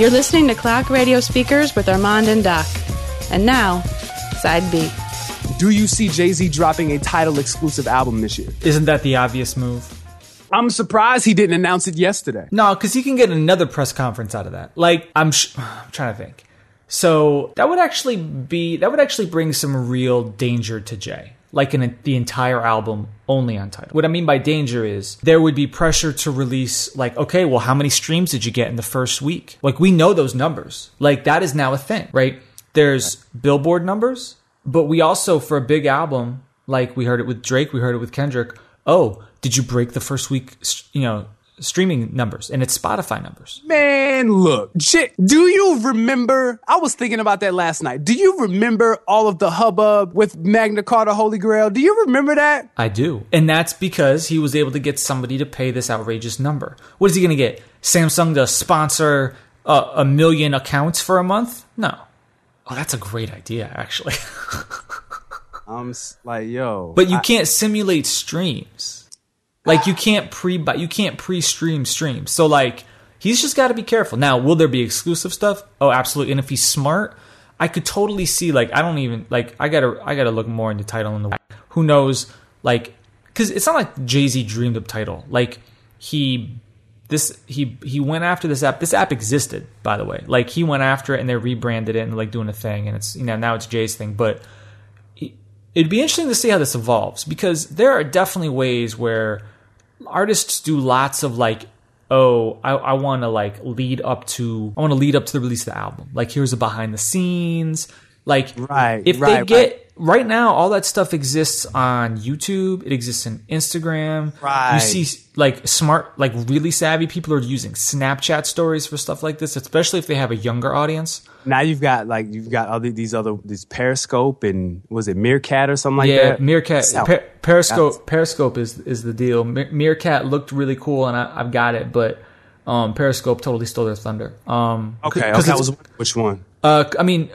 You're listening to Clock Radio Speakers with Armand and Doc. And now, Side B. Do you see Jay Z dropping a Tidal exclusive album this year? Isn't that the obvious move? I'm surprised he didn't announce it yesterday. No, because he can get another press conference out of that. Like I'm, sh- I'm trying to think. So that would actually be that would actually bring some real danger to Jay. Like in the entire album only on Tidal. What I mean by danger is there would be pressure to release like okay, well how many streams did you get in the first week? Like we know those numbers. Like that is now a thing, right? There's Billboard numbers, but we also for a big album like we heard it with Drake, we heard it with Kendrick. Oh, did you break the first week, you know, streaming numbers and it's Spotify numbers. Man, look, shit, do you remember? I was thinking about that last night. Do you remember all of the hubbub with Magna Carta Holy Grail? Do you remember that? I do. And that's because he was able to get somebody to pay this outrageous number. What is he going to get? Samsung to sponsor a, a million accounts for a month? No. Oh, that's a great idea, actually. I'm like, yo. But you I, can't simulate streams. Like you can't pre buy you can't pre stream streams. So like he's just got to be careful. Now, will there be exclusive stuff? Oh, absolutely. And if he's smart, I could totally see like I don't even like I gotta I gotta look more into Tidal in the who knows like because it's not like Jay Z dreamed up Tidal. Like he this he he went after this app. This app existed by the way. Like he went after it and they rebranded it and like doing a thing and it's you know now it's Jay's thing, but. It'd be interesting to see how this evolves because there are definitely ways where artists do lots of like oh i, I want to like lead up to i want to lead up to the release of the album like here's a behind the scenes like right if right, they get right. Right. now all that stuff exists on youtube. It exists in instagram. Right. you see like smart like really savvy people are using snapchat stories for stuff like this especially if they have a younger audience. Now you've got like you've got other these other these periscope and was it meerkat or something like yeah, that? Yeah, meerkat per, periscope periscope is is the deal. Meerkat looked really cool and I, have got it but um, periscope totally stole their thunder. Um, okay okay that was which one. Uh, i mean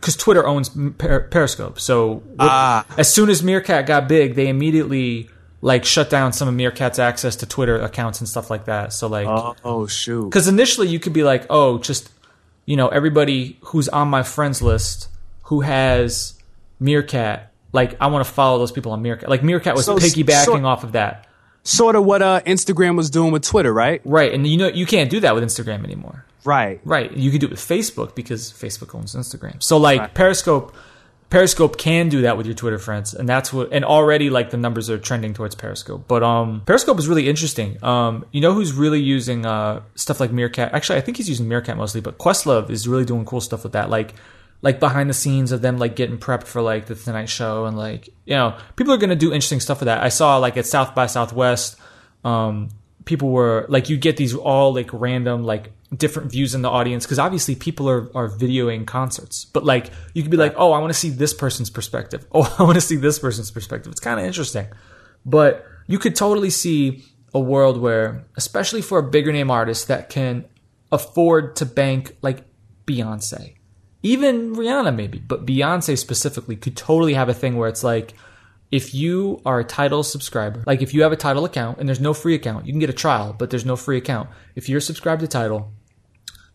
because Twitter owns per- Periscope. So ah. as soon as Meerkat got big, they immediately like shut down some of Meerkat's access to Twitter accounts and stuff like that. So like, oh, oh shoot, because initially you could be like, oh, just you know, everybody who's on my friends list who has Meerkat, like I want to follow those people on Meerkat. Like Meerkat was so, piggybacking so, off of that. Sort of what uh, Instagram was doing with Twitter, right? Right, and you know you can't do that with Instagram anymore. Right. Right. You can do it with Facebook because Facebook owns Instagram. So like right. Periscope Periscope can do that with your Twitter friends, and that's what. And already, like the numbers are trending towards Periscope. But um, Periscope is really interesting. Um, you know who's really using uh stuff like Meerkat? Actually, I think he's using Meerkat mostly, but Questlove is really doing cool stuff with that. Like, like behind the scenes of them like getting prepped for like the Tonight Show, and like you know, people are gonna do interesting stuff with that. I saw like at South by Southwest, um, people were like, you get these all like random like different views in the audience because obviously people are, are videoing concerts. But like you could be like oh i want to see this person's perspective. Oh i want to see this person's perspective. It's kind of interesting. But you could totally see a world where especially for a bigger name artist that can afford to bank like beyonce even rihanna maybe but beyonce specifically could totally have a thing where it's like if you are a Tidal subscriber, like if you have a Tidal account and there's no free account, you can get a trial, but there's no free account. If you're subscribed to Tidal,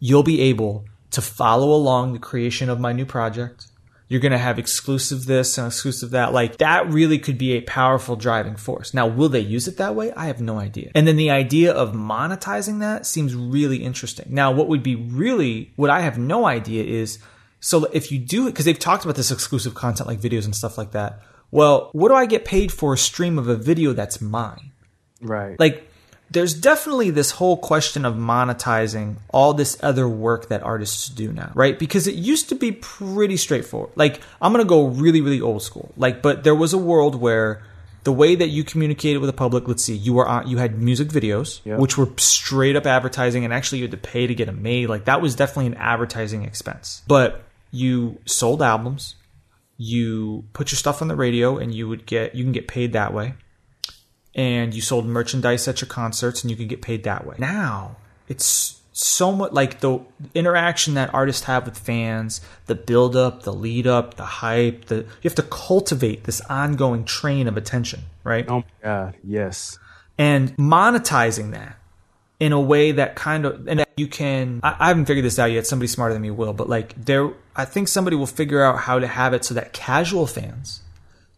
you'll be able to follow along the creation of my new project. You're going to have exclusive this and exclusive that. Like that really could be a powerful driving force. Now, will they use it that way? I have no idea. And then the idea of monetizing that seems really interesting. Now, what would be really, what I have no idea is, so if you do it, because they've talked about this exclusive content like videos and stuff like that. Well, what do I get paid for a stream of a video that's mine? Right. Like there's definitely this whole question of monetizing all this other work that artists do now, right? Because it used to be pretty straightforward. Like, I'm going to go really, really old school. Like, but there was a world where the way that you communicated with the public, let's see, you were on, you had music videos, which were straight up advertising, and actually you had to pay to get them made. Like, that was definitely an advertising expense. But you sold albums, you put your stuff on the radio, and you would get, you can get paid that way and you sold merchandise at your concerts and you could get paid that way. Now it's so much like the interaction that artists have with fans, the build up, the lead up, the hype, the you have to cultivate this ongoing train of attention, right? Oh my god, yes. And monetizing that in a way that kind of and that you can I, I haven't figured this out yet somebody smarter than me will but like there i think somebody will figure out how to have it so that casual fans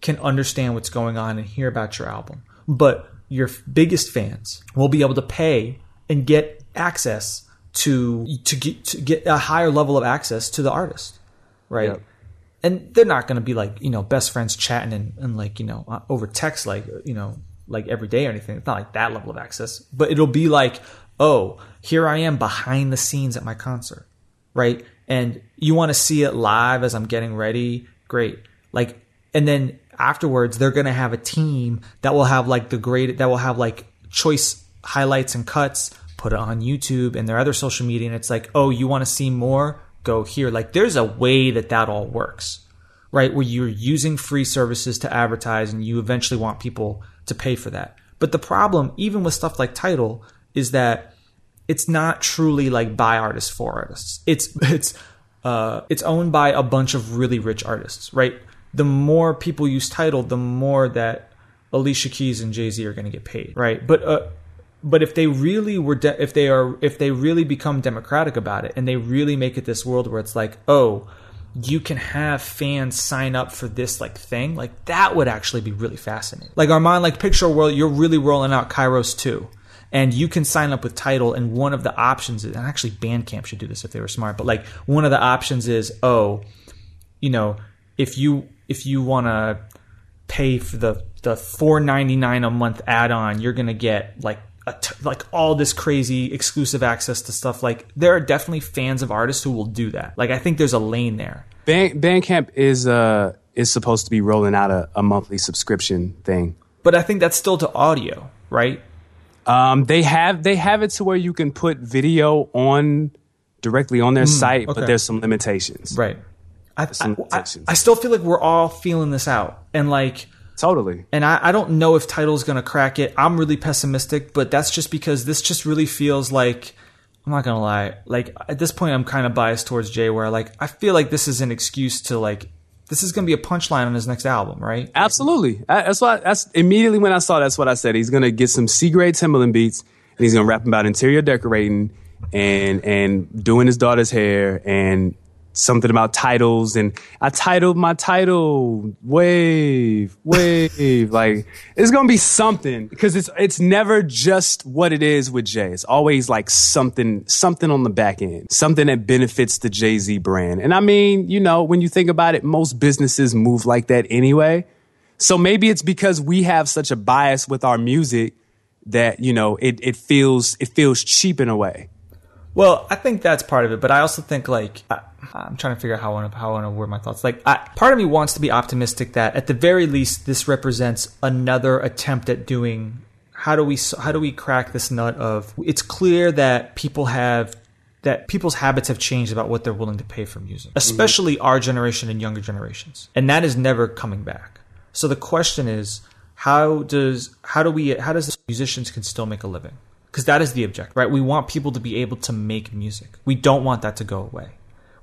can understand what's going on and hear about your album but your biggest fans will be able to pay and get access to to get to get a higher level of access to the artist right? Yep. and they're not going to be like you know best friends chatting and, and like you know uh, over text like you know like every day or anything. It's not like that level of access but it'll be like oh here i am behind the scenes at my concert right? And you want to see it live as i'm getting ready? Great. Like and then afterwards they're going to have a team that will have like the great that will have like choice highlights and cuts put it on youtube and their other social media and it's like oh you want to see more go here like there's a way that that all works right? Where you're using free services to advertise and you eventually want people to pay for that. But the problem, even with stuff like Tidal, is that it's not truly like by artists for artists. It's it's uh, it's owned by a bunch of really rich artists, right? The more people use Tidal, the more that Alicia Keys and Jay Z are going to get paid, right? But uh, but if they really were, de- if they are, if they really become democratic about it, and they really make it this world where it's like, oh, you can have fans sign up for this like thing, like that would actually be really fascinating. Like Armand, like picture world you're really rolling out Kairos 2 and you can sign up with Tidal and one of the options is and actually Bandcamp should do this if they were smart, but like one of the options is, oh, you know, if you if you want to pay for the the 4.99 a month add-on, you're going to get like a t- like all this crazy exclusive access to stuff. Like there are definitely fans of artists who will do that. Like I think there's a lane there. Band, Bandcamp is uh is supposed to be rolling out a, a monthly subscription thing. But I think that's still to audio, right? Um, they have they have it to where you can put video on directly on their site, okay. but there's some limitations. Right. I, I, I. Still feel like we're all feeling this out. And like Totally. and I, I don't know if Tidal's gonna crack it. I'm really pessimistic, but that's just because this just really feels like I'm not gonna lie. Like at this point, I'm kind of biased towards Jay, where like I feel like this is an excuse to like this is gonna be a punchline on his next album, right? Absolutely. I, that's why. That's immediately when I saw. That's what I said. He's gonna get some C grade Timbaland beats, and he's gonna rap about interior decorating and and doing his daughter's hair and something about titles. And I titled my title "Wave, Wave." like it's gonna be something because it's it's never just what it is with Jay. It's always like something something on the back end, something that benefits the Jay Z brand. And I mean, you know, when you think about it, most businesses move like that anyway. So maybe it's because we have such a bias with our music that you know it, it feels it feels cheap in a way. Well, I think that's part of it, but I also think like I'm trying to figure out how I want to how I want to word my thoughts. Like, I, part of me wants to be optimistic that at the very least this represents another attempt at doing how do we how do we crack this nut of it's clear that people have that people's habits have changed about what they're willing to pay for music, mm-hmm. especially our generation and younger generations, and that is never coming back. So the question is, how does how do we how does musicians can still make a living? Because that is the objective, right? We want people to be able to make music. We don't want that to go away.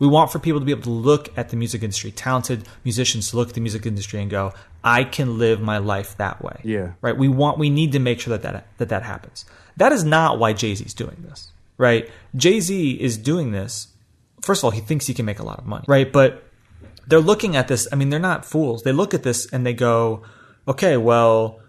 We want for people to be able to look at the music industry, talented musicians to look at the music industry and go, I can live my life that way. Yeah. Right. We want, we need to make sure that that, that, that happens. That is not why Jay Z is doing this, right? Jay Z is doing this. First of all, he thinks he can make a lot of money, right? But they're looking at this. I mean, they're not fools. They look at this and they go, okay, well,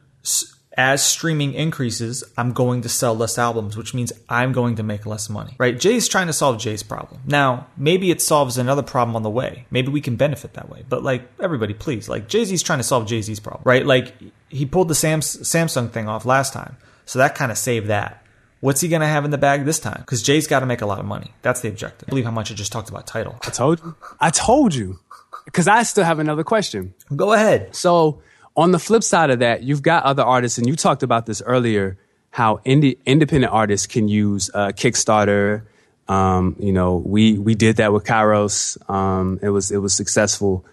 as streaming increases, I'm going to sell less albums, which means I'm going to make less money, right? Jay's trying to solve Jay's problem. Now, maybe it solves another problem on the way. Maybe we can benefit that way. But like everybody, please, like Jay Z's trying to solve Jay Z's problem, right? Like he pulled the Sams- Samsung thing off last time, so that kind of saved that. What's he going to have in the bag this time? Because Jay's got to make a lot of money. That's the objective. I believe how much I just talked about Tidal. I told you. I told you. Because I still have another question. Go ahead. So on the flip side of that, you've got other artists, and you talked about this earlier, how indie, independent artists can use uh, Kickstarter. Um, you know, we we did that with Kairos. Um, it was it was successful.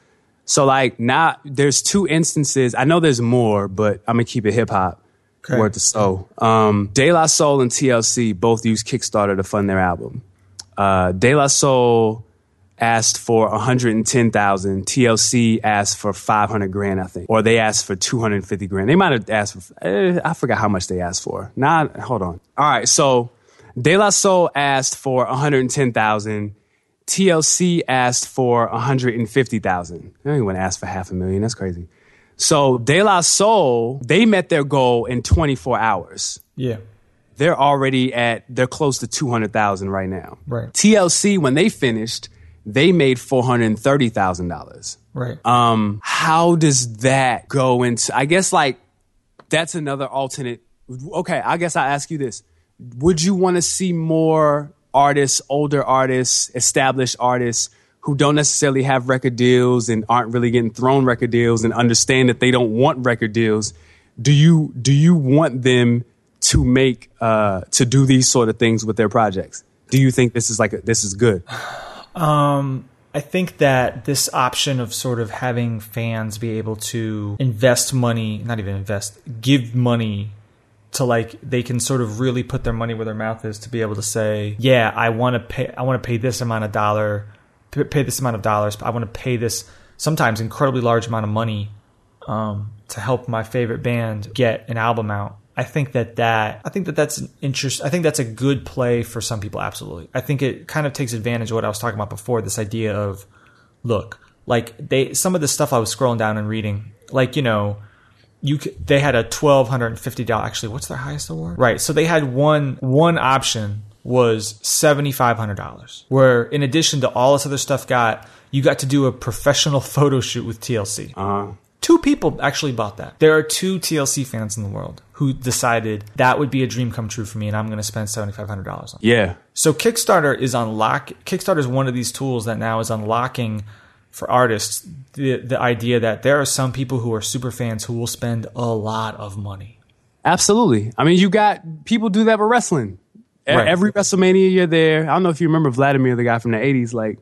So like now, there's two instances. I know there's more, but I'm gonna keep it hip hop. Okay. Word to soul. Um, De La Soul and TLC both use Kickstarter to fund their album. Uh, De La Soul asked for 110,000. TLC asked for 500 grand, I think. Or they asked for 250 grand. They might have asked for, eh, I forgot how much they asked for. Nah, hold on. All right. So De La Soul asked for 110,000. TLC asked for 150,000. They don't even ask for half a million. That's crazy. So De La Soul, they met their goal in 24 hours. Yeah. They're already at, they're close to 200,000 right now. Right. TLC, when they finished, they made $430,000. Right. Um, how does that go into, I guess like that's another alternate. Okay. I guess I ask you this. Would you want to see more artists, older artists, established artists who don't necessarily have record deals and aren't really getting thrown record deals and understand that they don't want record deals? Do you, do you want them to make, uh, to do these sort of things with their projects? Do you think this is like, a, this is good? Um, I think that this option of sort of having fans be able to invest money, not even invest, give money to like they can sort of really put their money where their mouth is to be able to say, yeah, I want to pay, I want to pay this amount of dollar, pay this amount of dollars. I want to pay this sometimes incredibly large amount of money um, to help my favorite band get an album out. I think that that I think that that's an interest. I think that's a good play for some people. Absolutely, I think it kind of takes advantage of what I was talking about before. This idea of look, like they some of the stuff I was scrolling down and reading, like you know, you they had a twelve hundred and fifty dollar. Actually, what's their highest award? Right. So they had one one option was seventy five hundred dollars, where in addition to all this other stuff, got you got to do a professional photo shoot with TLC. Uh, Two people actually bought that. There are two TLC fans in the world who decided that would be a dream come true for me, and I'm going to spend seventy five hundred dollars on. it. yeah. So Kickstarter is unlock. Kickstarter is one of these tools that now is unlocking for artists the the idea that there are some people who are super fans who will spend a lot of money. Absolutely. I mean, you got people do that with wrestling. Right. Every WrestleMania you're there. I don't know if you remember Vladimir, the guy from the 80s, like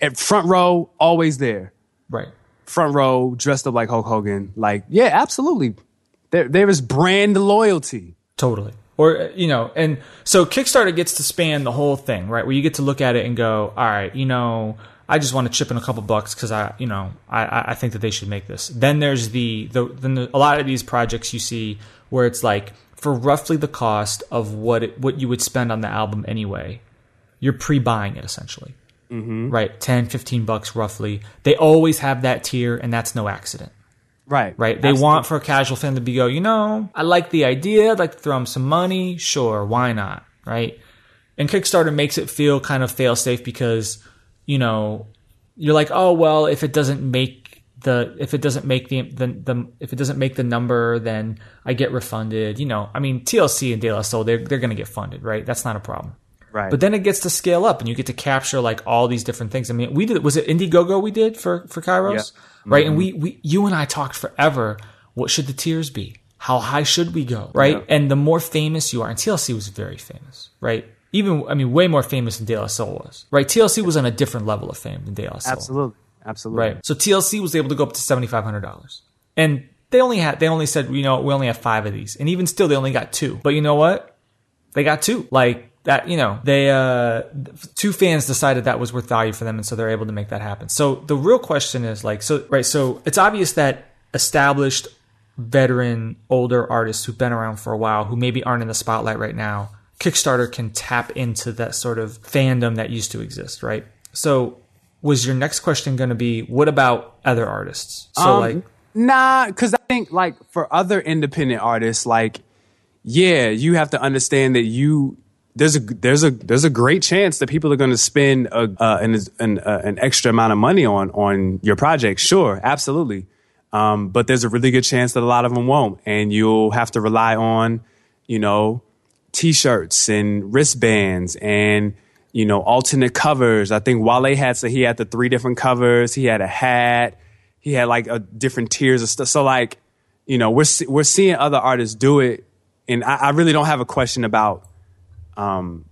at front row, always there. Right. Front row, dressed up like Hulk Hogan. Like, yeah, absolutely. There, there is brand loyalty. Totally. Or uh, you know, and so Kickstarter gets to span the whole thing, right? Where you get to look at it and go, all right, you know, I just want to chip in a couple bucks because I, you know, I- I, think that they should make this. Then there's the, the then the, a lot of these projects you see where it's like for roughly the cost of what it, what you would spend on the album anyway, you're pre-buying it essentially, mm-hmm. right? 10, 15 bucks roughly. They always have that tier, and that's no accident Right. right? They want for a casual fan to be go, you know, I like the idea, I'd like to throw them some money, sure, why not, right? And Kickstarter makes it feel kind of fail safe because, you know, you're like, oh well, if it doesn't make the if it doesn't make the the, the if it doesn't make the number, then I get refunded. You know, I mean TLC and De La Soul, they're they're gonna get funded, right? That's not a problem. Right. But then it gets to scale up, and you get to capture like all these different things. I mean, we did. Was it Indiegogo we did for for Kairos, right? And mm-hmm. we we you and I talked forever. What should the tiers be? How high should we go? Right? And the more famous you are, and TLC was very famous, right? Even I mean, way more famous than De La Soul was, right? TLC was on a different level of fame than De La Soul, Absolutely. Absolutely. right? So TLC was able to go up to seventy five hundred dollars, and they only had they only said you know we only have five of these, and even still they only got two. But you know what? They got two. Like that, you know, they uh two fans decided that was worth value for them, and so they're able to make that happen. So the real question is like, so right, so it's obvious that established veteran older artists who've been around for a while who maybe aren't in the spotlight right now kickstarter can tap into that sort of fandom that used to exist right so was your next question going to be what about other artists so Um, like Nah, because I think like for other independent artists, like yeah, you have to understand that you there's a there's a there's a great chance that people are going to spend a, uh, an an, uh, an extra amount of money on on your project. Sure, absolutely, um, but there's a really good chance that a lot of them won't, and you'll have to rely on you know t-shirts and wristbands and you know alternate covers. I think Wale had so he had the three different covers. He had a hat. He had like a different tiers of stuff. So like you know we're we're seeing other artists do it, and I, I really don't have a question about um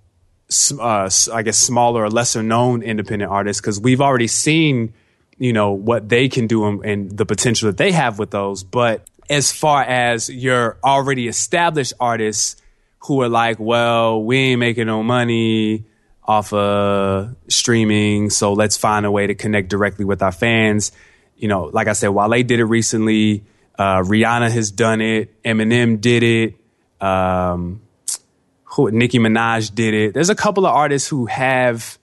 uh, I guess smaller or lesser known independent artists because we've already seen you know what they can do and, and the potential that they have with those. But as far as your already established artists who are like, well, we ain't making no money off of streaming, so let's find a way to connect directly with our fans. You know, like I said, Wale did it recently. Uh, Rihanna has done it. Eminem did it. Um, who Nicki Minaj did it. There's a couple of artists who have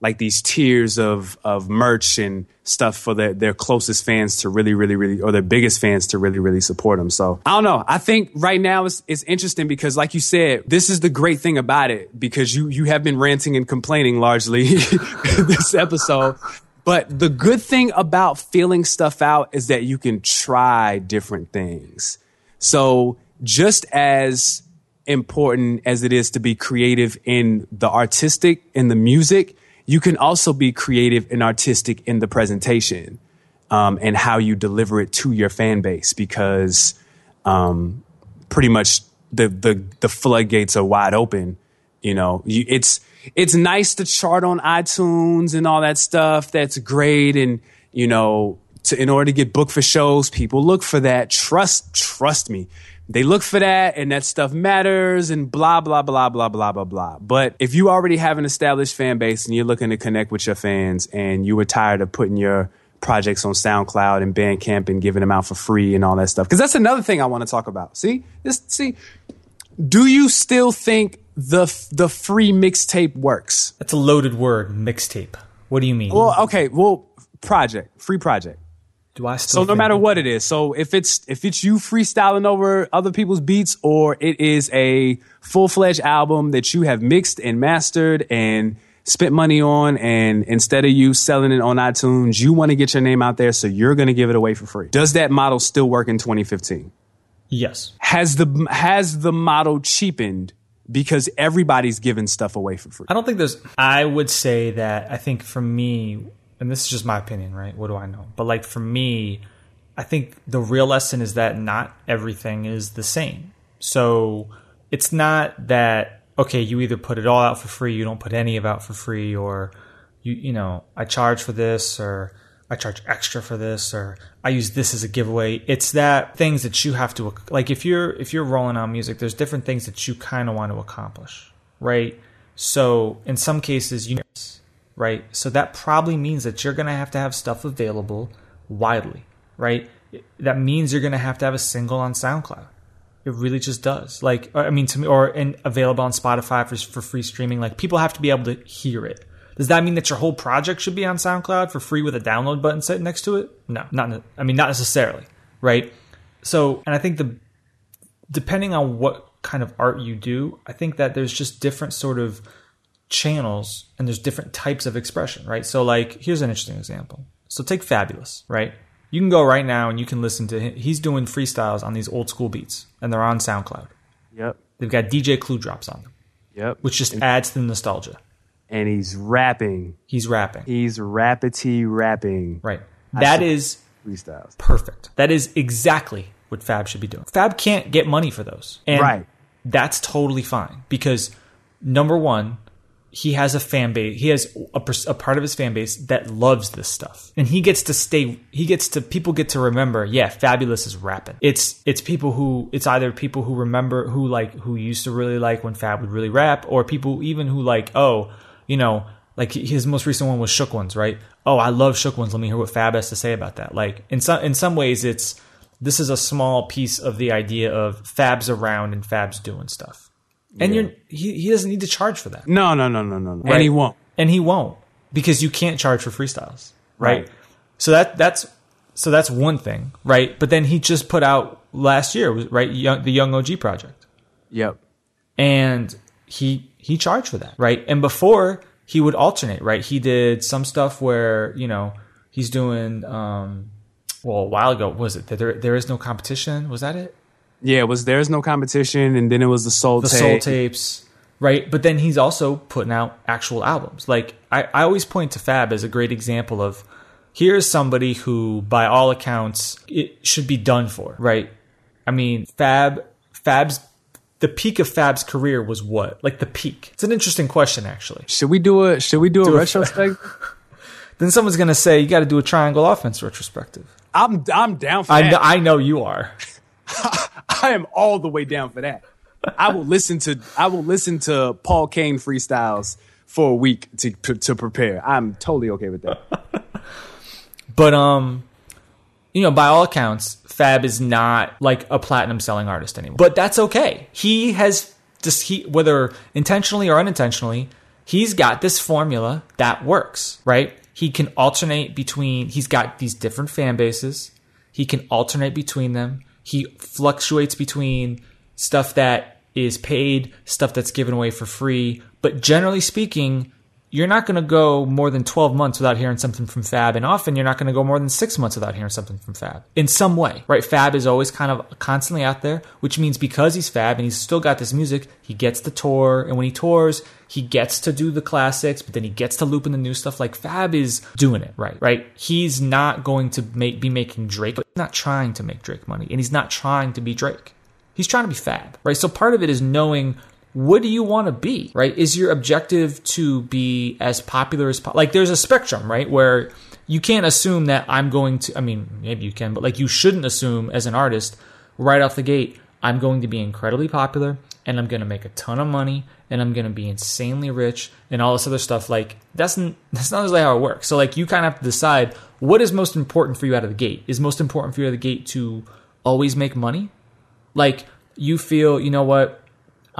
like these tiers of of merch and stuff for their, their closest fans to really, really, really, or their biggest fans to really, really support them. So I don't know. I think right now it's, it's interesting because, like you said, this is the great thing about it because you you have been ranting and complaining largely this episode. But the good thing about feeling stuff out is that you can try different things. So just as important as it is to be creative in the artistic in the music, you can also be creative and artistic in the presentation um, and how you deliver it to your fan base because um, pretty much the, the the floodgates are wide open. You know, you, it's it's nice to chart on iTunes and all that stuff. That's great, and you know, to, in order to get booked for shows, people look for that. Trust trust me. They look for that and that stuff matters and blah blah blah blah blah blah blah. But if you already have an established fan base and you're looking to connect with your fans and you were tired of putting your projects on SoundCloud and Bandcamp and giving them out for free and all that stuff. Because that's another thing I want to talk about. See? This see? Do you still think the the free mixtape works? That's a loaded word, mixtape. What do you mean? well okay. Well project. Free project do I still So no matter what it is, so if it's if it's you freestyling over other people's beats, or it is a full fledged album that you have mixed and mastered and spent money on, and instead of you selling it on iTunes, you want to get your name out there, so you're going to give it away for free. Does that model still work in 2015? Yes. Has the has the model cheapened because everybody's giving stuff away for free? I don't think there's. I would say that I think for me, and this is just my opinion, right? What do I know? But like for me, I think the real lesson is that not everything is the same. So it's not that okay, you either put it all out for free, you don't put any of out for free, or you you know I charge for this or I charge extra for this or I use this as a giveaway. It's that things that you have to like if you're if you're rolling on music, there's different things that you kind of want to accomplish, right? So in some cases, you right? So that probably means that you're going to have to have stuff available widely, right? That means you're going to have to have a single on SoundCloud. It really just does. Like, I mean, to me, or and available on Spotify for for free streaming. Like, people have to be able to hear it. Does that mean that your whole project should be on SoundCloud for free with a download button set next to it? No, not. I mean, not necessarily, right? So, and I think the depending on what kind of art you do, I think that there's just different sort of channels and there's different types of expression, right? So, like, here's an interesting example. So, take Fabolous, right? You can go right now and you can listen to him. He's doing freestyles on these old school beats, and they're on SoundCloud. Yep, They've got DJ Clue drops on them, yep. which just adds to the nostalgia. and he's rapping. He's rapping, He's rappity rapping right? That is freestyles. perfect. That is exactly what Fab should be doing. Fab can't get money for those. And Right. That's totally fine because number one, he has a fan base. He has a, a part of his fan base that loves this stuff, and he gets to stay. He gets to people get to remember. Yeah, Fabolous is rapping. It's it's people who it's either people who remember who like who used to really like when Fab would really rap, or people even who like oh you know like his most recent one was Shook Ones, right? Oh, I love Shook Ones. Let me hear what Fab has to say about that. Like in some in some ways, it's this is a small piece of the idea of Fab's around and Fab's doing stuff, and you're he, he doesn't need to charge for that, No, no, no, no, no, no. Right. And he won't. and he won't because you can't charge for freestyles, right? Right. So that that's so that's one thing, right? But then he just put out last year, right? Young, the Young OG project, Yep. and he he charged for that, right? And before he would alternate, right? He did some stuff where you know he's doing. um well, a while ago was it there there is no competition? Was that it? Yeah, it was there's no competition, and then it was the soul the tape. soul tapes right? But then he's also putting out actual albums. Like I, I always point to fab as a great example of here's somebody who by all accounts it should be done for right? I mean fab fab's the peak of fab's career was what? Like the peak. It's an interesting question actually. Should we do a Should we do, Do a a- retrospect? then someone's gonna say you got to do a triangle offense retrospective. I'm I'm down for I that. know, I know you are I am all the way down for that. I will listen to I will listen to Paul Cain freestyles for a week to to prepare. I'm totally okay with that. But um, you know, by all accounts, Fab is not like a platinum selling artist anymore. But that's okay. He has just he whether intentionally or unintentionally, he's got this formula that works, right? He can alternate between he's got these different fan bases. He can alternate between them. He fluctuates between stuff that is paid, stuff that's given away for free, but generally speaking, you're not going to go more than 12 months without hearing something from Fab, and often you're not going to go more than six months without hearing something from Fab in some way, right? Fab is always kind of constantly out there, which means because he's Fab and he's still got this music, he gets to tour, and when he tours, he gets to do the classics, but then he gets to loop in the new stuff. Like Fab is doing it right, right? He's not going to make be making Drake, but he's not trying to make Drake money, and he's not trying to be Drake. He's trying to be Fab, right? So part of it is knowing what do you want to be, right? Is your objective to be as popular as po- like there's a spectrum, right? Where you can't assume that I'm going to I mean, maybe you can, but like you shouldn't assume as an artist right off the gate, I'm going to be incredibly popular and I'm going to make a ton of money and I'm going to be insanely rich and all this other stuff like that's n- that's not really how it works. So like you kind of have to decide what is most important for you out of the gate. Is most important for you out of the gate to always make money? Like you feel, you know what?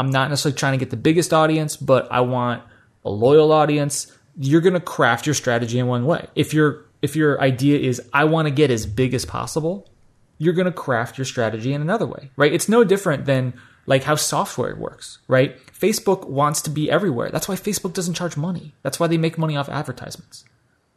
I'm not necessarily trying to get the biggest audience, but I want a loyal audience. You're going to craft your strategy in one way. If your if your idea is I want to get as big as possible, you're going to craft your strategy in another way, right? It's no different than like how software works, right? Facebook wants to be everywhere. That's why Facebook doesn't charge money. That's why they make money off advertisements,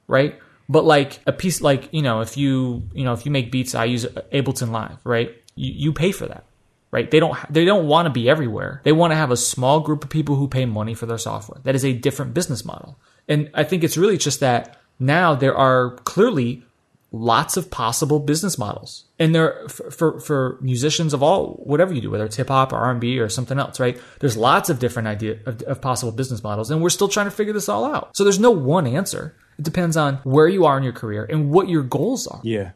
right? But like a piece, like you know, if you you know if you make beats, I use Ableton Live, right? You, you pay for that right? They don't they don't want to be everywhere. They want to have a small group of people who pay money for their software. That is a different business model. And I think it's really just that now there are clearly lots of possible business models. And there for for, for musicians of all whatever you do, whether it's hip hop or R&B or something else, right? There's lots of different idea of, of possible business models and we're still trying to figure this all out. So there's no one answer. It depends on where you are in your career and what your goals are. Yeah.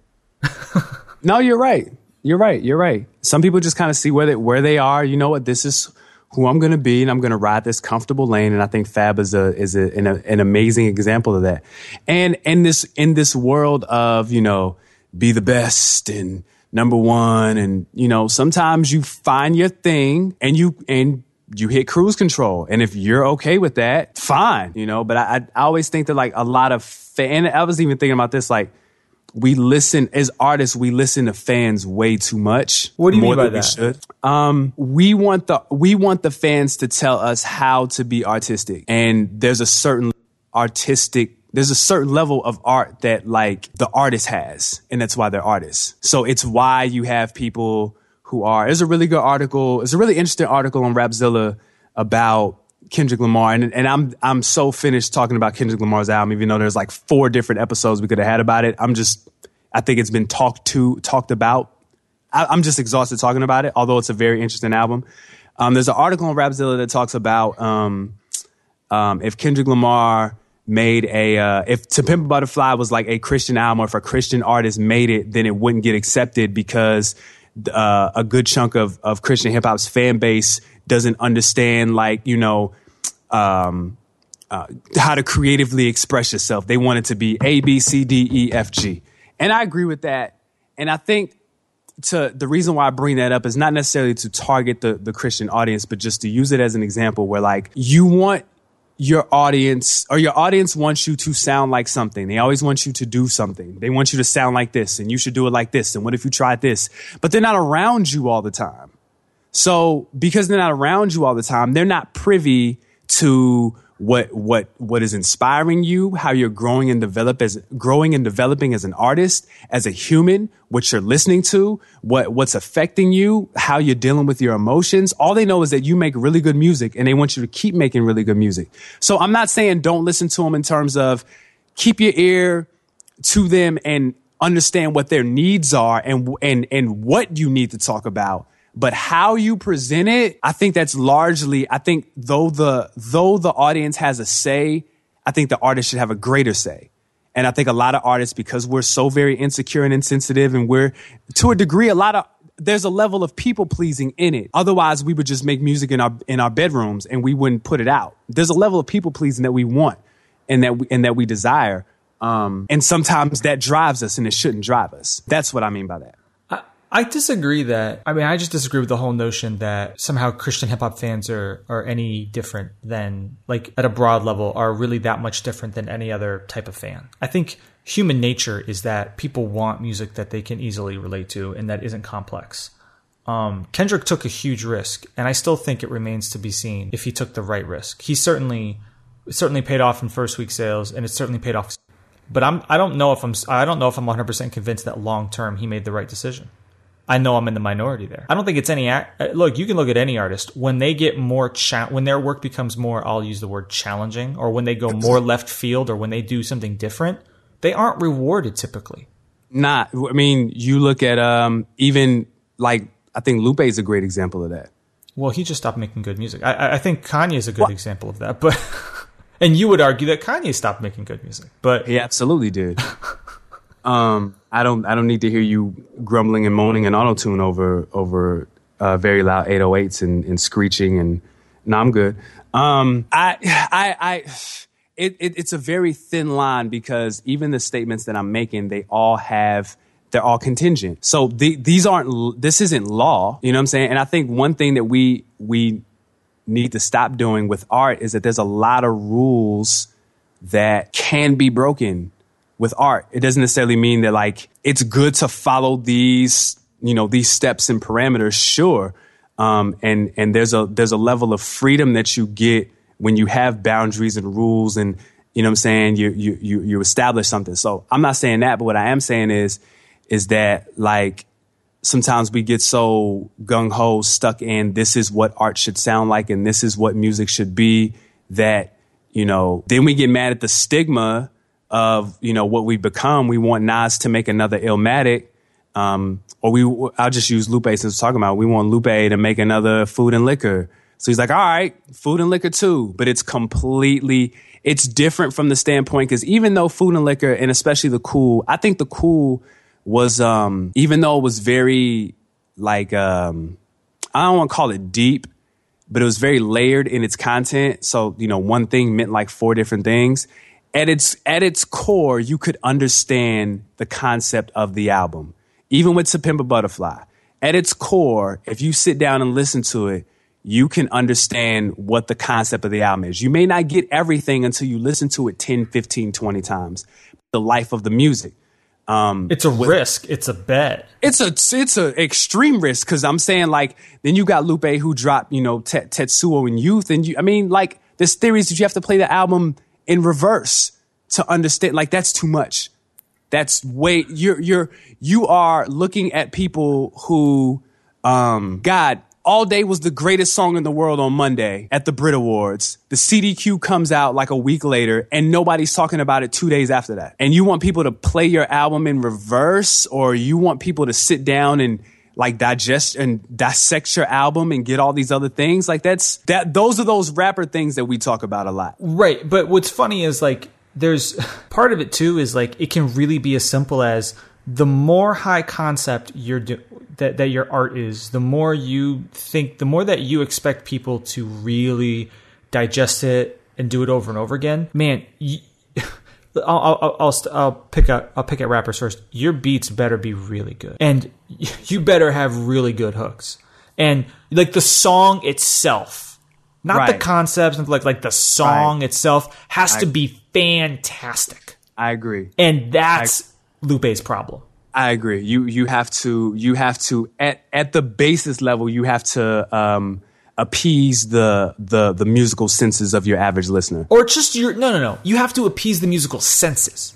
no, you're right. You're right. You're right. Some people just kind of see where they where they are. You know what? This is who I'm going to be, and I'm going to ride this comfortable lane. And I think Fab is a is a, an, a, an amazing example of that. And in this in this world of you know be the best and number one, and you know sometimes you find your thing and you and you hit cruise control. And if you're okay with that, fine, you know. But I, I always think that like a lot of fan. I was even thinking about this like we listen as artists we listen to fans way too much. What do you mean by than we should. Um we want the we want the fans to tell us how to be artistic. And there's a certain artistic there's a certain level of art that like the artist has and that's why they're artists. So it's why you have people who are there's a really good article it's a really interesting article on rapzilla about Kendrick Lamar, and and I'm I'm so finished talking about Kendrick Lamar's album, even though there's like four different episodes we could have had about it. I'm just I think it's been talked to talked about. I, am just exhausted talking about it, although it's a very interesting album. Um, there's an article on Rapzilla that talks about um, um, if Kendrick Lamar made a uh, if To Pimp a Butterfly was like a Christian album, or if a Christian artist made it, then it wouldn't get accepted because uh, a good chunk of of Christian hip hop's fan base doesn't understand like you know um, uh, how to creatively express yourself. They want it to be A B C D E F G, and I agree with that. And I think to the reason why I bring that up is not necessarily to target the the Christian audience, but just to use it as an example where like you want your audience or your audience wants you to sound like something. They always want you to do something. They want you to sound like this and you should do it like this. And what if you tried this? But they're not around you all the time. So because they're not around you all the time, they're not privy to what what what is inspiring you, how you're growing and develop as growing and developing as an artist, as a human, what you're listening to, what what's affecting you, how you're dealing with your emotions. All they know is that you make really good music and they want you to keep making really good music. So I'm not saying don't listen to them in terms of keep your ear to them and understand what their needs are and and and what you need to talk about but how you present it, I think that's largely, I think though the, though the audience has a say, I think the artist should have a greater say. And I think a lot of artists, because we're so very insecure and insensitive and we're to a degree, a lot of, there's a level of people pleasing in it. Otherwise, we would just make music in our, in our bedrooms and we wouldn't put it out. There's a level of people pleasing that we want and that we, and that we desire. Um, and sometimes that drives us and it shouldn't drive us. That's what I mean by that. I disagree that. I mean, I just disagree with the whole notion that somehow Christian hip hop fans are are any different than like at a broad level are really that much different than any other type of fan. I think human nature is that people want music that they can easily relate to and that isn't complex. Um, Kendrick took a huge risk, and I still think it remains to be seen if he took the right risk. He certainly certainly paid off in first week sales, and it certainly paid off. But I'm I don't know if I'm I don't know if I'm 100 percent convinced that long term he made the right decision. I know I'm in the minority there. I don't think it's any act. uh, Look, you can look at any artist when they get more cha- when their work becomes more. I'll use the word challenging, or when they go more left field, or when they do something different. They aren't rewarded typically. Not. I mean, you look at um, even like I think Lupe is a great example of that. Well, he just stopped making good music. I- I, I think Kanye is a good example of that, but. And you would argue that Kanye stopped making good music, but He absolutely did. um, I don't. I don't need to hear you grumbling and moaning and auto tune over over uh, very loud 808s and, and screeching and. No, I'm good. Um, I, I, I. It, it, it's a very thin line because even the statements that I'm making, they all have. They're all contingent. So the, these aren't. This isn't law. You know what I'm saying? And I think one thing that we we need to stop doing with art is that there's a lot of rules that can be broken with art. It doesn't necessarily mean that like it's good to follow these, you know, these steps and parameters, sure. Um, and and there's a there's a level of freedom that you get when you have boundaries and rules and you know what I'm saying, you you you you establish something. So I'm not saying that, but what I am saying is is that like sometimes we get so gung ho stuck in this is what art should sound like and this is what music should be that you know then we get mad at the stigma of you know what we become. We want Nas to make another Illmatic, um, or we I'll just use Lupe since we're talking about. It. We want Lupe to make another Food and Liquor. So he's like, all right, Food and Liquor too, but it's completely it's different from the standpoint because even though Food and Liquor and especially the Cool, I think the Cool was um even though it was very like um I don't want to call it deep, but it was very layered in its content. So, you know, one thing meant like four different things. At its at its core, you could understand the concept of the album. Even with a Butterfly. At its core, if you sit down and listen to it, you can understand what the concept of the album is. You may not get everything until you listen to it 10, 15, 20 times. The life of the music. Um, it's a risk. It's a bet. it's a it's a extreme risk because I'm saying like then you got Lupe who dropped you know Tet- Tetsuo in Youth and you I mean like there's theories that you have to play the album in reverse to understand like that's too much. That's way you're you're you are looking at people who um God all Day was the greatest song in the world on Monday at the Brit Awards. The CDQ comes out like a week later and nobody's talking about it two days after that. And you want people to play your album in reverse or you want people to sit down and like digest and dissect your album and get all these other things. Like that's that those are those rapper things that we talk about a lot. Right. But what's funny is like there's part of it too is like it can really be as simple as the more high concept you're do- that that your art is, the more you think, the more that you expect people to really digest it and do it over and over again. Man, you, I'll, I'll, I'll, st- I'll pick a I'll pick at rappers first. Your beats better be really good, and you better have really good hooks, and like the song itself, not the Right. concepts, like like the song Right. itself has to be fantastic, I agree. and that's Lupe's problem. I agree. You you have to you have to at at the basis level you have to um, appease the the the musical senses of your average listener. or just your no no no. You have to appease the musical senses.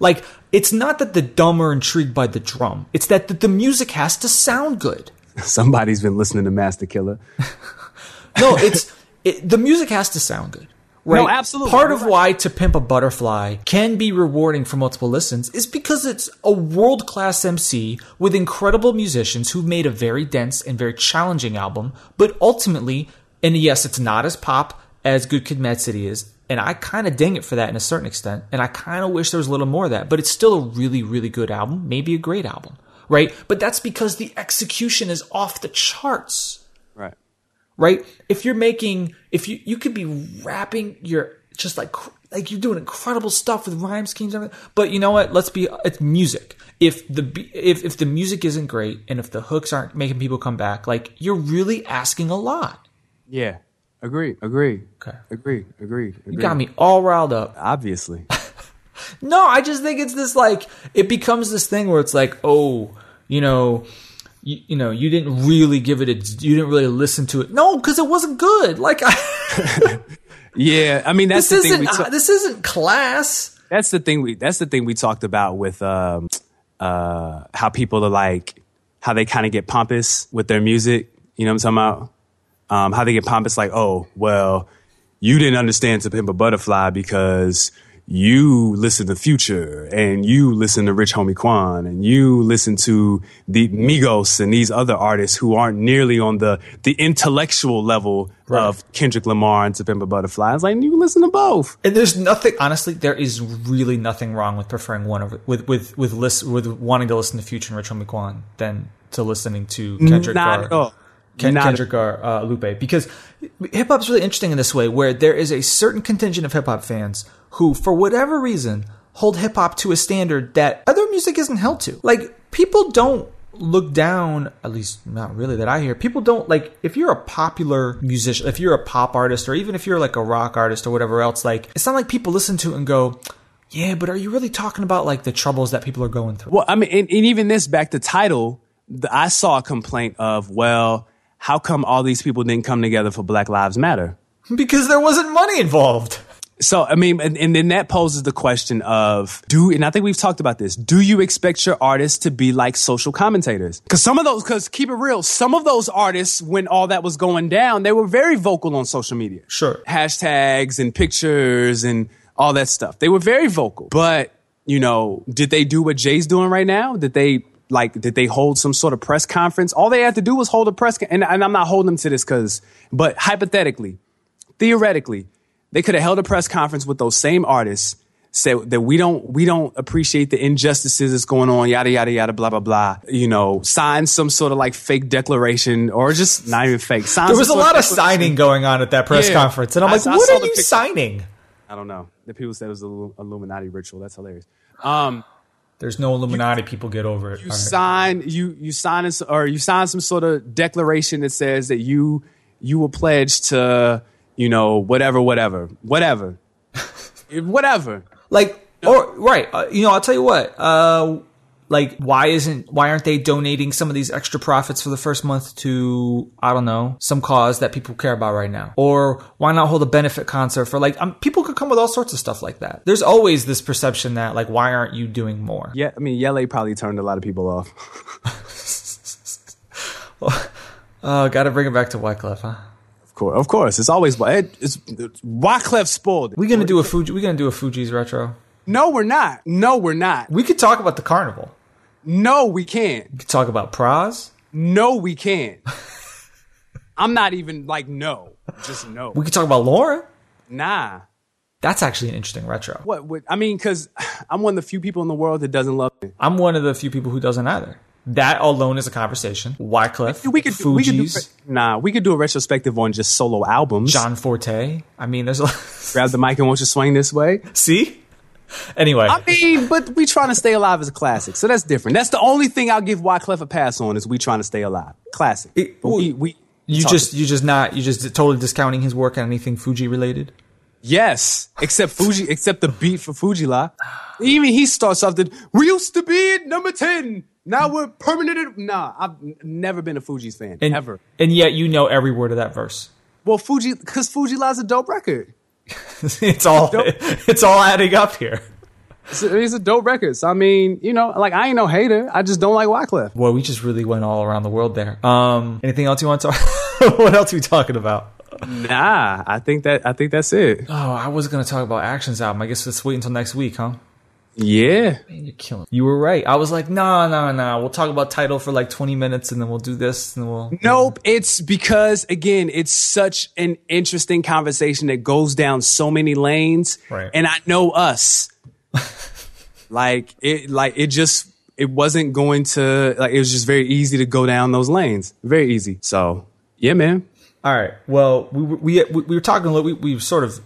Like it's not that the dumb are intrigued by the drum. It's that the, the music has to sound good. Somebody's been listening to Masta Killa. no it's it, the music has to sound good right No, absolutely. part of why to pimp a butterfly can be rewarding for multiple listens is because it's a world-class mc with incredible musicians who've made a very dense and very challenging album but ultimately and yes it's not as pop as good kid mad city is and i kind of ding it for that in a certain extent and i kind of wish there was a little more of that but it's still a really really good album maybe a great album right but that's because the execution is off the charts. Right? If you're making, if you you could be rapping your just like like you're doing incredible stuff with rhyme schemes and everything. But you know what? Let's be it's music. If the if if the music isn't great and if the hooks aren't making people come back, like you're really asking a lot. Yeah. Agree. Agree. Okay. Agree. Agree. You got me all riled up. Obviously. No, I just think it's this like it becomes this thing where it's like, oh, you know, you, you know, you didn't really give it a, you didn't really listen to it. No, because it wasn't good. Like, I, yeah. I mean, that's this the thing. isn't We ta- this isn't class. that's the thing. We that's the thing we talked about with um, uh, how people are like how they kind of get pompous with their music. You know what I'm talking about? Um, how they get pompous, like, oh, well, you didn't understand To Pimp a Butterfly because you listen to Future and you listen to Rich Homie Quan and you listen to the Migos and these other artists who aren't nearly on the the intellectual level of Kendrick Lamar and To Pimp a Butterfly. It's like you listen to both. And there's nothing. Honestly, there is really nothing wrong with preferring one over with with with list with wanting to listen to Future and Rich Homie Quan than to listening to Kendrick Not or at all. Ken, Not- Kendrick or uh, Lupe because hip hop's really interesting in this way where there is a certain contingent of hip hop fans who, for whatever reason, hold hip hop to a standard that other music isn't held to. Like people don't look down, at least not really that I hear. People don't like if you're a popular musician, if you're a pop artist, or even if you're like a rock artist or whatever else. Like it's not like people listen to it and go. Yeah, but are you really talking about like the troubles that people are going through? Well, I mean, and, and even this back to Tidal, the, I saw a complaint of, well, how come all these people didn't come together for Black Lives Matter? Because there wasn't money involved. So, I mean, and, and then that poses the question of do, and I think we've talked about this, do you expect your artists to be like social commentators? Because some of those, because keep it real, some of those artists, when all that was going down, they were very vocal on social media. Sure. Hashtags and pictures and all that stuff. They were very vocal. But, you know, did they do what Jay's doing right now? Did they, like, did they hold some sort of press conference? All they had to do was hold a press, con- and, and I'm not holding them to this because, but hypothetically, theoretically, they could have held a press conference with those same artists, said that we don't we don't appreciate the injustices that's going on, yada yada yada, blah blah blah. You know, sign some sort of like fake declaration or just not even fake. Sign There was a lot of signing going on at that press Yeah. conference, and I'm I- like, I "What saw are you signing?" I don't know. The people said it was an Illuminati ritual. That's hilarious. Um, There's no Illuminati. people get over it. you All right. sign you you sign or you sign some sort of declaration that says that you you will pledge to you know whatever whatever whatever whatever. Like, or right? Uh, you know, I'll tell you what. Uh, like, why isn't why aren't they donating some of these extra profits for the first month to I don't know some cause that people care about right now? Or why not hold a benefit concert for like um, people could come with all sorts of stuff like that. There's always this perception that like why aren't you doing more? Yeah, I mean, Yele probably turned a lot of people off. Oh, got to bring it back to Wyclef, huh? Of course, of course, it's always it, it's, it's Wyclef spoiled. it. We gonna do a Fuji? We gonna do a Fugees retro? No, we're not. No, we're not. We could talk about the carnival. No, we can't. We could talk about Pras. No, we can't. I'm not even like no, just no. We could talk about Lauryn. Nah. That's actually an interesting retro. What? what I mean, because I'm one of the few people in the world that doesn't love it. I'm one of the few people who doesn't either. That alone is a conversation. Wyclef, We could, do- we could do, nah, we could do a retrospective on just solo albums. John Forte. I mean, there's a grab the mic and won't you swing this way? see. Anyway, I mean, but we trying to stay alive as a classic, so that's different. That's the only thing I'll give Wyclef a pass on is we trying to stay alive, classic. It- But we, we you talk- just you just not you just totally discounting his work on anything Fuji related. yes, except Fuji, except the beat for Fu-Gee-La. Even he starts off that we used to be at number ten, now we're permanent. At, nah, I've n- never been a Fugees fan And, ever. And yet you know every word of that verse. Well, Fuji, because Fu-Gee-La's a dope record. it's all it's all adding up here. It's a, dope record. So I mean, you know, like I ain't no hater. I just don't like Wyclef. Boy, we just really went all around the world there. Um, anything else you want to talk? what else are we talking about? Nah, I think that I think that's it. Oh, I was gonna talk about Actions album. I guess let's wait until next week, huh? Yeah. Man, you're killing. You were right. I was like, nah, nah, nah. We'll talk about Tidal for like 20 minutes, and then we'll do this, and we'll. Nope. It's because again, it's such an interesting conversation that goes down so many lanes. Right. And I know us. like it like it just it wasn't going to like it was just very easy to go down those lanes. Very easy. So yeah, man. All right. Well, we we we, we were talking a little. We we sort of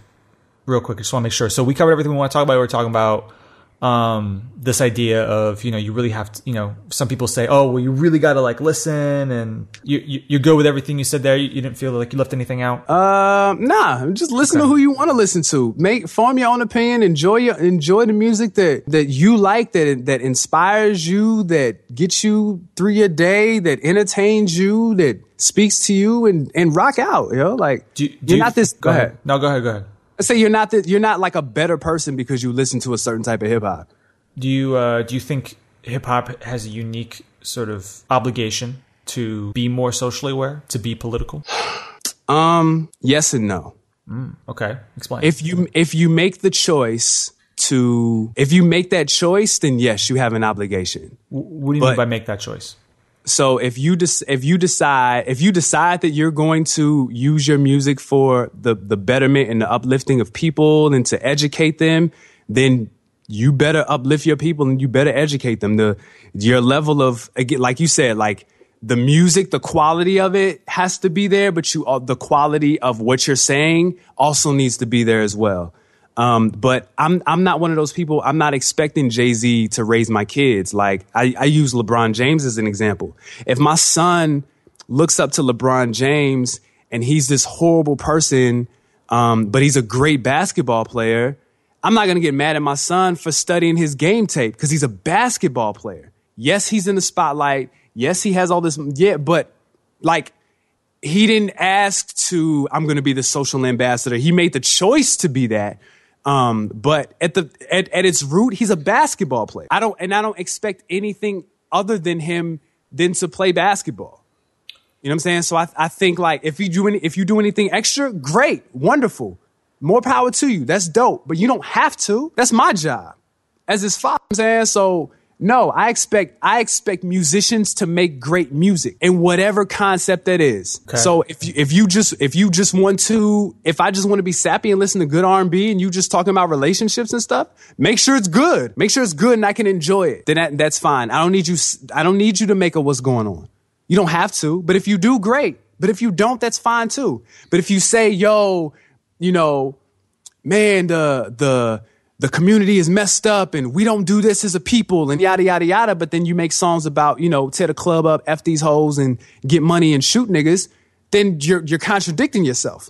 real quick. I just want to make sure. So we covered everything we want to talk about. We are talking about um, this idea of you know you really have to you know some people say oh well you really got to like listen and you, you you go with everything you said there. You, you didn't feel like you left anything out. Um nah just listen okay. to who you want to listen to. Make form your own opinion. Enjoy your enjoy the music that that you like that that inspires you that gets you through your day that entertains you that speaks to you and and rock out you know like do, do you're you, not this go, go ahead. ahead. No go ahead go ahead say you're not that you're not like a better person because you listen to a certain type of hip hop. Do you uh, do you think hip hop has a unique sort of obligation to be more socially aware, to be political? um, yes and no. Mm, okay, explain. If you if you make the choice to if you make that choice, then yes, you have an obligation. What do you but, mean by make that choice? So if you if you decide if you decide that you're going to use your music for the the betterment and the uplifting of people and to educate them, then you better uplift your people and you better educate them. The your level of like you said, like the music, the quality of it has to be there, but you uh, the quality of what you're saying also needs to be there as well. Um, but I'm I'm not one of those people. I'm not expecting Jay Z to raise my kids. Like I, I use LeBron James as an example. If my son looks up to LeBron James and he's this horrible person, um, but he's a great basketball player, I'm not gonna get mad at my son for studying his game tape because he's a basketball player. Yes, he's in the spotlight. Yes, he has all this. Yeah, but like he didn't ask to. I'm gonna be the social ambassador. He made the choice to be that. Um, but at the at, at its root, he's a basketball player. I don't and I don't expect anything other than him than to play basketball. You know what I'm saying? So I, I think like if you do any, if you do anything extra, great, wonderful, more power to you. That's dope. But you don't have to. That's my job as his father. I'm saying so. No, I expect I expect musicians to make great music in whatever concept that is. Okay. So if you, if you just if you just want to if I just want to be sappy and listen to good R and B and you just talking about relationships and stuff, make sure it's good. Make sure it's good and I can enjoy it. Then that, that's fine. I don't need you. I don't need you to make a what's going on. You don't have to. But if you do, great. But if you don't, that's fine too. But if you say, yo, you know, man, the the the community is messed up and we don't do this as a people and yada yada yada. But then you make songs about, you know, tear the club up, F these hoes and get money and shoot niggas, then you're you're contradicting yourself.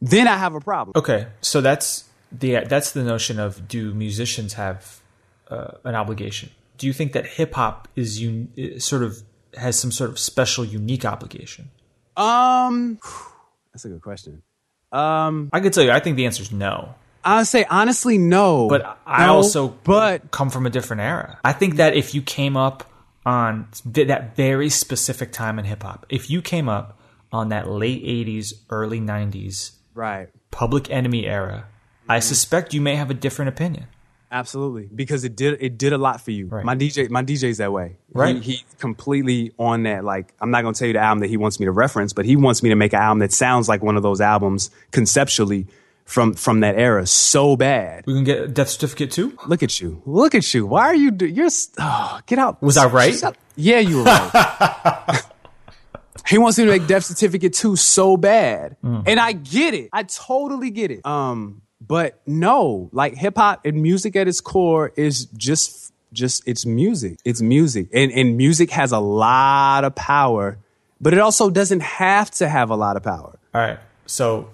Then I have a problem. Okay. So that's the that's the notion of do musicians have uh, an obligation? Do you think that hip hop is un- sort of has some sort of special unique obligation? Um that's a good question. Um I could tell you I think the answer is no. I say honestly, no. But I no, also but come from a different era. I think that if you came up on that very specific time in hip hop, if you came up on that late '80s, early '90s, right, Public Enemy era, I mm-hmm. suspect you may have a different opinion. Absolutely, because it did it did a lot for you. Right. My DJ, my DJ's that way. Right, he, he's completely on that. Like, I'm not gonna tell you the album that he wants me to reference, but he wants me to make an album that sounds like one of those albums conceptually from from that era so bad. We can get a death certificate too. Look at you! Look at you! Why are you? Do- you're oh, get out. Was I right? Yeah, you were right. he wants me to make death certificate too so bad, mm. and I get it. I totally get it. Um, but no, like hip hop and music at its core is just just it's music. It's music, and and music has a lot of power, but it also doesn't have to have a lot of power. All right, so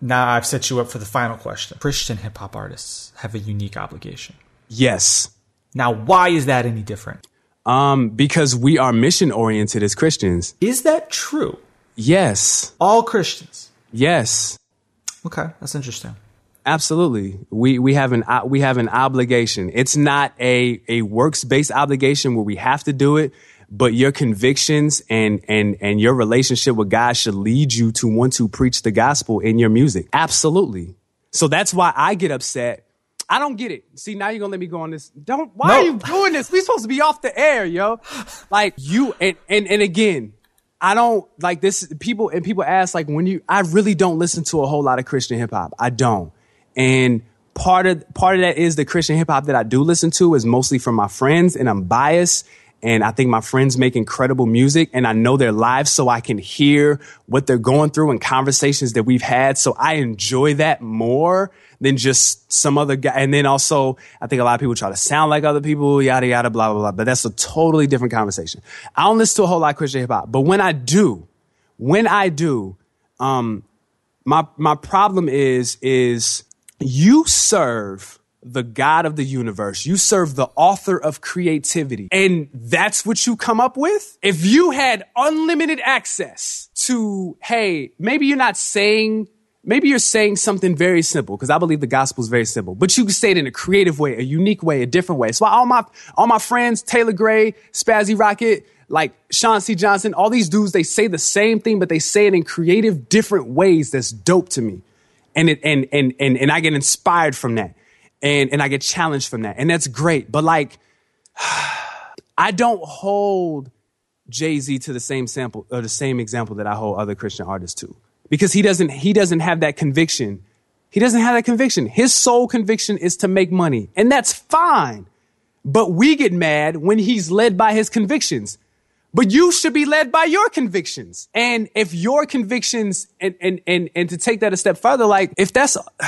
now I've set you up for the final question. Christian hip hop artists have a unique obligation. Yes. Now, why is that any different? Um, because we are mission oriented as Christians. Is that true? Yes. All Christians. Yes. Okay, that's interesting. Absolutely. We we have an we have an obligation. It's not a a works based obligation where we have to do it, but your convictions and and and your relationship with God should lead you to want to preach the gospel in your music. Absolutely. So that's why I get upset. I don't get it. See, now you're gonna let me go on this. Don't. Why no. are you doing this? We supposed to be off the air, yo. Like you and and and again, I don't like this. People and people ask like when you. I really don't listen to a whole lot of Christian hip hop. I don't. And part of part of that is the Christian hip hop that I do listen to is mostly from my friends, and I'm biased And I think my friends make incredible music and I know their lives so I can hear what they're going through and conversations that we've had. So I enjoy that more than just some other guy. And then also, I think a lot of people try to sound like other people, yada, yada, blah, blah, blah. But that's a totally different conversation. I don't listen to a whole lot of Christian hip hop, but when I do, when I do, um, my, my problem is, is you serve the God of the universe. You serve the author of creativity. And that's what you come up with? If you had unlimited access to, hey, maybe you're not saying, maybe you're saying something very simple, because I believe the gospel is very simple, but you can say it in a creative way, a unique way, a different way. So all my, all my friends, Taylor Gray, Spazzy Rocket, like Sean C. Johnson, all these dudes, they say the same thing, but they say it in creative, different ways that's dope to me. And it, and, and, and, and I get inspired from that and and I get challenged from that, and that's great. But like, I don't hold Jay Z to the same sample or the same example that I hold other Christian artists to, because he doesn't he doesn't have that conviction. He doesn't have that conviction. His sole conviction is to make money, and that's fine. But we get mad when he's led by his convictions. But you should be led by your convictions. And if your convictions and, and, and, and to take that a step further, like if that's,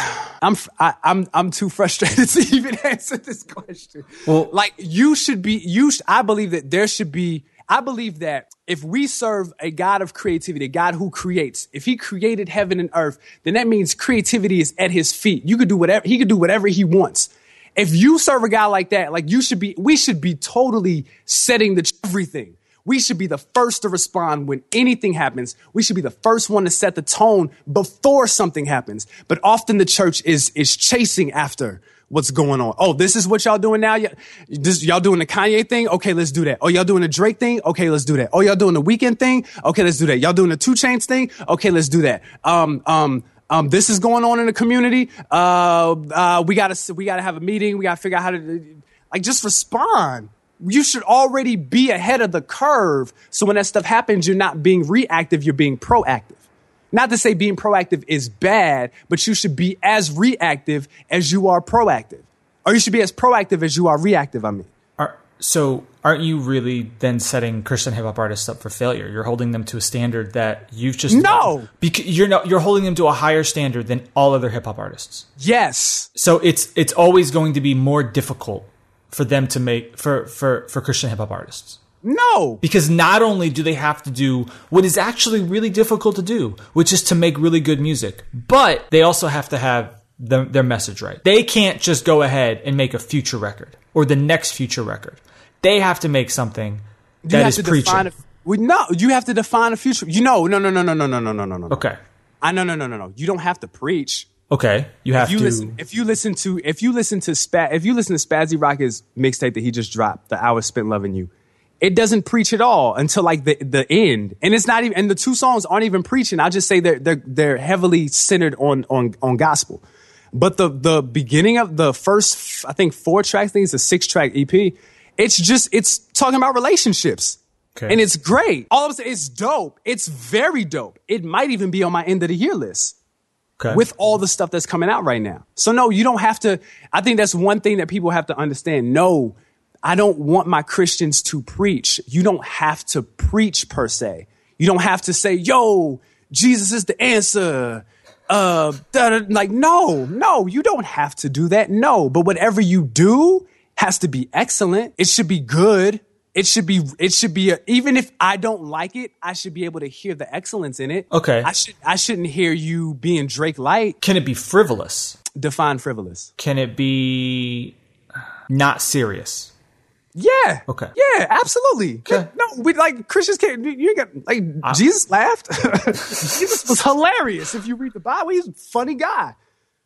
I'm, I, am i am I'm too frustrated to even answer this question. Well, like you should be, you, sh- I believe that there should be, I believe that if we serve a God of creativity, a God who creates, if he created heaven and earth, then that means creativity is at his feet. You could do whatever, he could do whatever he wants. If you serve a guy like that, like you should be, we should be totally setting the everything. We should be the first to respond when anything happens. We should be the first one to set the tone before something happens. But often the church is, is chasing after what's going on. Oh, this is what y'all doing now? Y- this, y'all doing the Kanye thing? Okay, let's do that. Oh, y'all doing the Drake thing? Okay, let's do that. Oh, y'all doing the Weeknd thing? Okay, let's do that. Y'all doing the 2 Chainz thing? Okay, let's do that. Um, um, um, this is going on in the community. Uh, uh, we gotta, we gotta have a meeting. We gotta figure out how to, like, just respond you should already be ahead of the curve. So when that stuff happens, you're not being reactive, you're being proactive. Not to say being proactive is bad, but you should be as reactive as you are proactive. Or you should be as proactive as you are reactive, I mean. Are, so aren't you really then setting Christian hip hop artists up for failure? You're holding them to a standard that you've just No. Because you're not you're holding them to a higher standard than all other hip hop artists. Yes. So it's it's always going to be more difficult for them to make for for for Christian hip hop artists. No. Because not only do they have to do what is actually really difficult to do, which is to make really good music, but they also have to have the, their message right. They can't just go ahead and make a future record or the next future record. They have to make something that is preaching. A, we, no, you have to define a future. You know, no, no, no, no, no, no, no, no, no, no. Okay. I no, no, no, no, no. You don't have to preach. Okay, you have if you to. Listen, if you listen to if you listen to Spa, if you listen to Spazzy Rocket's mixtape that he just dropped, "The Hours Spent Loving You," it doesn't preach at all until like the the end, and it's not even. And the two songs aren't even preaching. I just say they're they're they're heavily centered on on on gospel. But the the beginning of the first, I think four tracks, I think it's a six track EP. It's just it's talking about relationships. Okay. And it's great. All of a sudden, it's dope. It's very dope. It might even be on my end of the year list. Okay. With all the stuff that's coming out right now. So no, you don't have to. I think that's one thing that people have to understand. No, I don't want my Christians to preach. You don't have to preach per se. You don't have to say, yo, Jesus is the answer. Uh, like, no, no, you don't have to do that. No, but whatever you do has to be excellent. It should be good it should be it should be a, even if I don't like it, I should be able to hear the excellence in it. Okay. I should I shouldn't hear you being Drake light. Can it be frivolous? Define frivolous. Can it be not serious? Yeah. Okay. Yeah, absolutely. Okay. No, we like Christians can't. You got like I, Jesus laughed. Jesus was hilarious. If you read the Bible, he's a funny guy.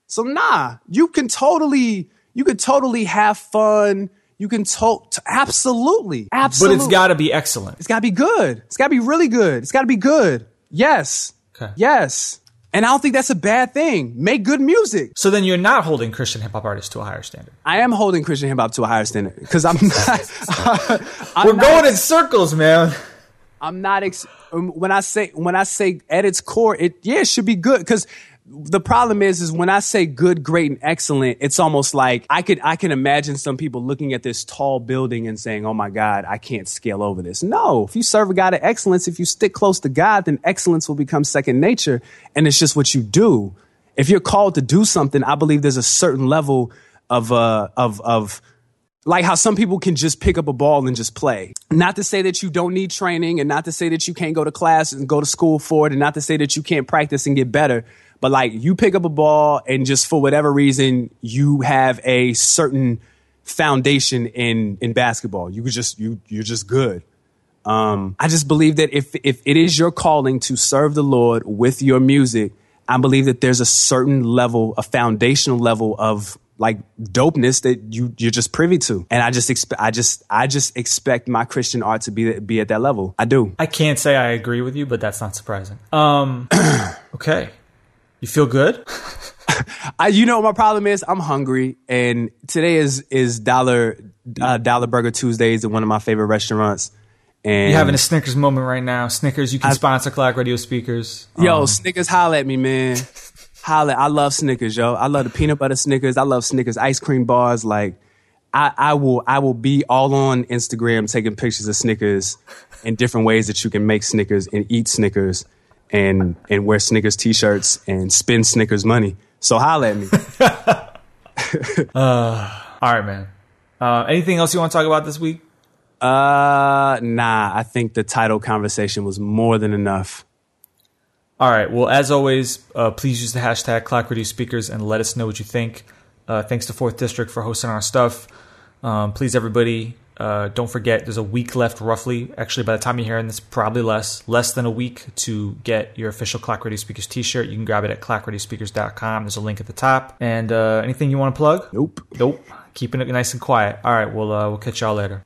So nah, you can totally you can totally have fun you can talk to, absolutely, absolutely. But it's got to be excellent. It's got to be good. It's got to be really good. It's got to be good. Yes. Okay. Yes. And I don't think that's a bad thing. Make good music. So then you're not holding Christian hip hop artists to a higher standard. I am holding Christian hip hop to a higher standard because I'm not. I'm We're not going in circles, man. I'm not. Ex- um, when I say when I say at its core, it yeah, it should be good because the problem is is when I say good, great, and excellent, it's almost like I could I can imagine some people looking at this tall building and saying, "Oh my God, I can't scale over this." No, if you serve a God of excellence, if you stick close to God, then excellence will become second nature, and it's just what you do. If you're called to do something, I believe there's a certain level of uh of of like how some people can just pick up a ball and just play. Not to say that you don't need training and not to say that you can't go to class and go to school for it and not to say that you can't practice and get better. But like you pick up a ball and just for whatever reason, you have a certain foundation in, in basketball. You just, you, you're just good. Um, I just believe that if, if it is your calling to serve the Lord with your music, I believe that there's a certain level, a foundational level of like dopeness that you you're just privy to and i just expect i just i just expect my christian art to be be at that level i do I can't say I agree with you, but that's not surprising. Um, okay, you feel good? I, you know, my problem is I'm hungry, and today is is dollar uh, dollar burger Tuesdays at one of my favorite restaurants. And You're having a Snickers moment right now. Snickers, you can sponsor Clock Radio speakers. yo, Um, Snickers, holla at me, man. holla, I love Snickers, yo. I love the peanut butter Snickers. I love Snickers ice cream bars. Like, I, I will I will be all on Instagram taking pictures of Snickers and different ways that you can make Snickers and eat Snickers and and wear Snickers t-shirts and spend Snickers money. So holla at me. all right, man. Uh, anything else you want to talk about this week? Uh, nah. I think the Tidal conversation was more than enough. All right. Well, as always, uh, please use the hashtag Clock Radio Speakers and let us know what you think. Uh, thanks to Fourth District for hosting our stuff. Um, please, everybody, uh, don't forget there's a week left, roughly. Actually, by the time you're hearing this, probably less. Less than a week to get your official Clock Radio Speakers T-shirt. You can grab it at clockradiospeakers.com. There's a link at the top. And uh, anything you want to plug? Nope. Nope. Keeping it nice and quiet. All right. Well, uh, we'll catch y'all later.